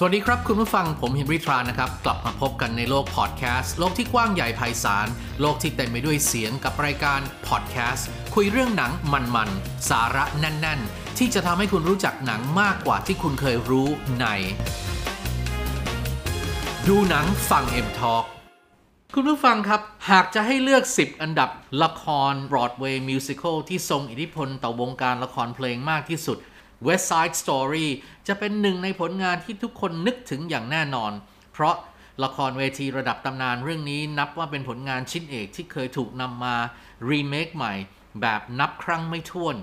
สวัสดีครับคุณผู้ฟังผมเฮนรี่ทรานะครับ กลับมาพบกันในโลกพอดแคสต์โลกที่กว้างใหญ่ไพศาล โลกที่เต็มไปด้วยเสียงกับรายการพอดแคสต์คุยเรื่องหนังมันๆ สาระแน่น ๆ ที่จะทำให้คุณรู้จักหนังมากกว่าที่คุณเคยรู้ใน ดูหนังฟัง M Talk คุณผู้ฟังครับ หากจะให้เลือก 10 อันดับละคร Broadway Musical ที่ทรงอิทธิพลต่อวงการละครเพลงมากที่สุด West Side Story จะเป็นหนึ่งในผลงานที่ทุกคนนึกถึงอย่างแน่นอน เพราะละครเวทีระดับตำนานเรื่องนี้นับว่าเป็นผลงานชิ้นเอกที่เคยถูกนำมารีเมคใหม่ แบบนับครั้งไม่ถ้วน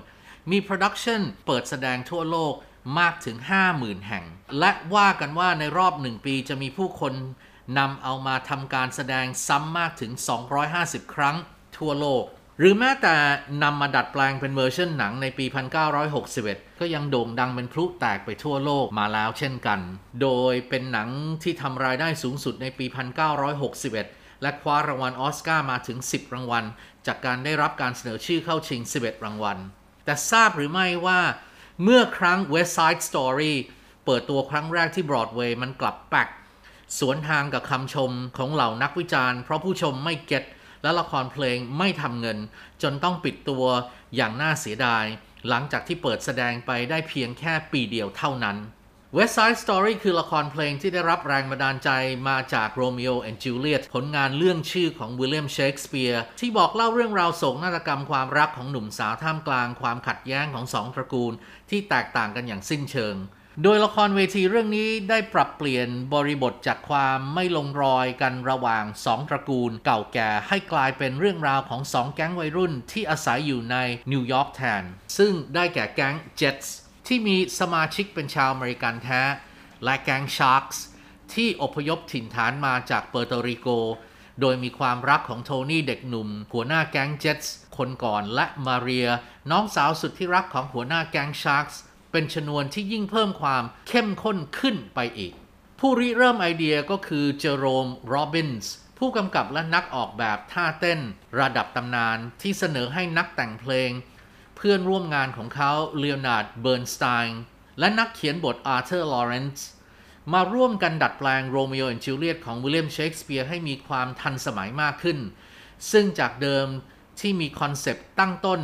มีโปรดักชันเปิดแสดงทั่วโลกมากถึง 50,000 แห่ง และว่ากันว่าในรอบหนึ่งปีจะมีผู้คนนำเอามาทำการแสดงซ้ำมากถึง 250 ครั้งทั่วโลก หรือแม้แต่นำมาดัดแปลงเป็นเวอร์ชันหนังในปี 1961 ก็ยังโด่งดังเป็นพลุแตกไปทั่วโลกมาแล้วเช่นกัน โดยเป็นหนังที่ทำรายได้สูงสุดในปี 1961 และคว้ารางวัลออสการ์มาถึง 10 รางวัล จากการได้รับการเสนอชื่อเข้าชิง 11 รางวัล แต่ทราบหรือไม่ว่า เมื่อครั้ง West Side Story เปิดตัวครั้งแรกที่บรอดเวย์มันกลับแปกสวนทางกับคำชมของเหล่านักวิจารณ์ เพราะผู้ชมไม่เก็ต และละครเพลงไม่ทำเงิน จนต้องปิดตัวอย่างน่าเสียดาย หลังจากที่เปิดแสดงไปได้เพียงแค่ปีเดียวเท่านั้น West Side Story คือละครเพลงที่ได้รับแรงบันดาลใจมาจาก Romeo and Juliet ผลงานเรื่องชื่อของวิลเลียมเชกสเปียร์ที่บอกเล่าเรื่องราวโศกนาฏกรรมความรักของหนุ่มสาวท่ามกลางความขัดแย้งของสองตระกูล ที่แตกต่างกันอย่างสิ้นเชิง โดยละครเวทีเรื่องนี้ได้ปรับเปลี่ยนบริบทจากความไม่ลงรอยกันระหว่างสองตระกูลเก่าแก่ให้กลายเป็นเรื่องราวของสองแก๊งวัยรุ่นที่อาศัยอยู่ในนิวยอร์กแทน ซึ่งได้แก่แก๊ง Jets ที่มีสมาชิกเป็นชาวอเมริกันแท้ และแก๊ง Sharks ที่อพยพถิ่นฐานมาจากเปอร์โตริโก โดยมีความรักของโทนี่เด็กหนุ่ม หัวหน้าแก๊ง Jets คนก่อนและมาเรีย น้องสาวสุดที่รักของหัวหน้าแก๊ง Sharks เป็นชนวนที่ยิ่งเพิ่มความเข้มข้นขึ้นไปอีก ผู้ริเริ่มไอเดียก็คือเจอโรมโรบินส์ผู้กำกับและนักออกแบบท่าเต้น ระดับตำนานที่เสนอให้นักแต่งเพลง เพื่อนร่วมงานของเขาเลโอนาร์ดเบิร์นสไตน์และนักเขียนบทอาร์เธอร์ลอเรนซ์มาร่วมกันดัดแปลงโรมิโอและจูเลียตของวิลเลียมเชกสเปียร์ให้มีความทันสมัยมากขึ้น ซึ่งจากเดิมที่มีคอนเซปต์ตั้งต้น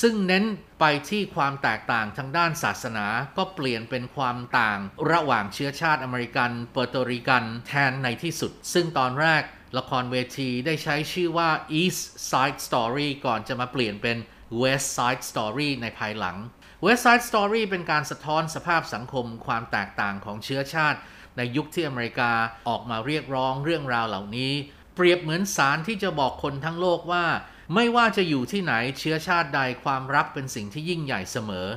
ซึ่งเน้นไปที่ความแตกต่างทางด้านศาสนาก็เปลี่ยนเป็นความต่างระหว่างเชื้อชาติอเมริกันเปอร์โตริกันแทนในที่สุด ซึ่งตอนแรกละครเวทีได้ใช้ชื่อว่า East Side Story ก่อนจะมาเปลี่ยนเป็น West Side Story ในภายหลัง West Side Story เป็นการสะท้อนสภาพสังคมความแตกต่างของเชื้อชาติ ในยุคที่อเมริกาออกมาเรียกร้องเรื่องราวเหล่านี้ เปรียบเหมือนสารที่จะบอกคนทั้งโลกว่า ไม่ว่าจะอยู่ที่ไหนเชื้อชาติใดความรักเป็นสิ่งที่ยิ่งใหญ่เสมอ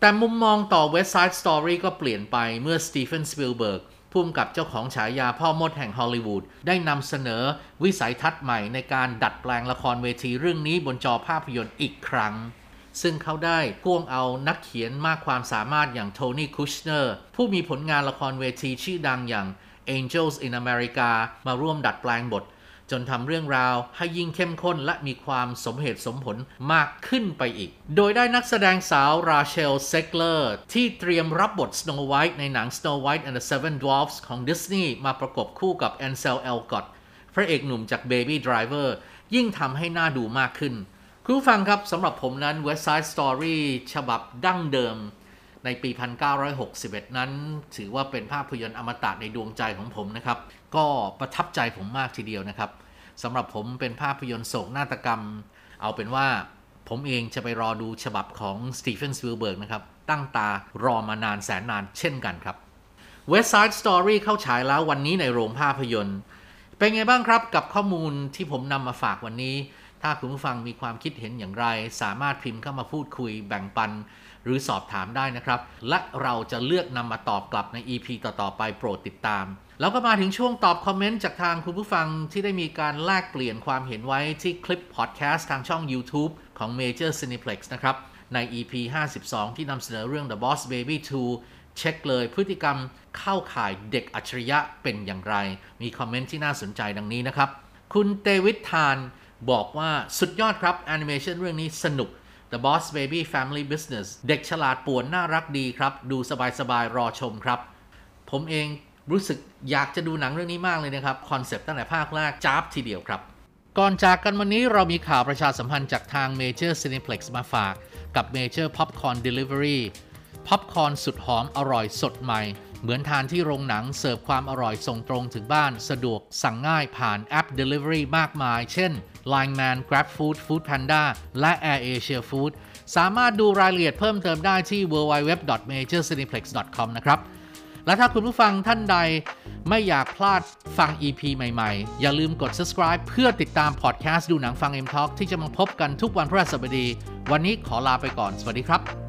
แต่มุมมองต่อ West Side Story ก็เปลี่ยนไปเมื่อสตีเฟนสปิลเบิร์กผู้กำกับเจ้าของฉายาพ่อมดแห่งฮอลลีวูดได้นำเสนอวิสัยทัศน์ใหม่ในการดัดแปลงละครเวทีเรื่องนี้บนจอภาพยนตร์อีกครั้ง ซึ่งเขาได้พ่วงเอานักเขียนมากความสามารถอย่างโทนี่คุชเนอร์ผู้มีผลงานละครเวทีชื่อดังอย่าง Angels in America มาร่วมดัดแปลงบท จนทำเรื่องราวให้ยิ่งเข้มข้นและมีความสมเหตุสมผลมากขึ้นไปอีก โดยได้นักแสดงสาวราเชลเซกเลอร์ที่เตรียมรับบท Snow White ในหนัง Snow White and the Seven Dwarfs ของ Disney มาประกบคู่กับ Ansel Elgort พระเอกหนุ่มจาก Baby Driver ยิ่งทำให้น่าดูมากขึ้น คุณฟังครับสำหรับผมนั้น West Side Story ฉบับดั้งเดิม ในปี 1961 นั้น ถือว่าเป็นภาพยนตร์อมตะในดวงใจของผมนะครับ ก็ประทับใจผมมากทีเดียวนะครับสำหรับผมเป็นภาพยนตร์โศกนาฏกรรม เอาเป็นว่าผมเองจะไปรอดูฉบับของสตีเฟนสปิลเบิร์กนะครับ ตั้งตารอมานานแสนนานเช่นกันครับ West Side Story เข้าฉายแล้ววันนี้ในโรงภาพยนตร์ เป็นไงบ้างครับกับข้อมูลที่ผมนำมาฝากวันนี้ ถ้าคุณผู้ฟังมีความคิดเห็นอย่างไร สามารถพิมพ์เข้ามาพูดคุยแบ่งปัน หรือสอบถามได้นะครับ และเราจะเลือกนำมาตอบกลับใน EP ต่อๆไปโปรดติดตาม แล้วก็มาถึงช่วงตอบคอมเมนต์จากทางคุณผู้ฟังที่ได้มีการแลกเปลี่ยนความเห็นไว้ที่คลิปพอดแคสต์ทางช่อง YouTube ของ Major Cineplex นะครับใน EP 52 ที่นำเสนอเรื่อง The Boss Baby 2 เช็คเลยพฤติกรรมเข้าข่ายเด็กอัจฉริยะเป็นอย่างไร มีคอมเมนต์ที่น่าสนใจดังนี้นะครับ คุณเตวิททานบอกว่าสุดยอดครับแอนิเมชันเรื่องนี้สนุก The Boss Baby Family Business เด็กฉลาดป่วนน่ารักดีครับ ดูสบายๆ รอชมครับ ผมเองรู้สึกอยากจะดูหนังเรื่องนี้มากเลยนะครับ คอนเซปต์ตั้งแต่ภาคแรกจ๊าบทีเดียวครับ ก่อนจากกันวันนี้เรามีข่าวประชาสัมพันธ์จากทาง Major Cineplex มาฝากกับ Major Popcorn Delivery พ็อปคอร์นสุดหอมอร่อยสดใหม่ เหมือนทานที่โรงหนังเสิร์ฟความอร่อยส่งตรงถึงบ้านสะดวกสั่งง่ายผ่านแอป Delivery มากมาย เช่น Line Man Grab Food Food Panda และ Air Asia Food สามารถดูรายละเอียดเพิ่มเติมได้ที่ www.majorcineplex.com นะครับ และถ้าคุณผู้ฟังท่านใดไม่อยากพลาดฟัง EP ใหม่ๆ อย่าลืมกด subscribe เพื่อติดตามพอดแคสต์ดูหนังฟัง M Talk ที่จะมาพบกันทุกวันพฤหัสบดี วันนี้ขอลาไปก่อน สวัสดีครับ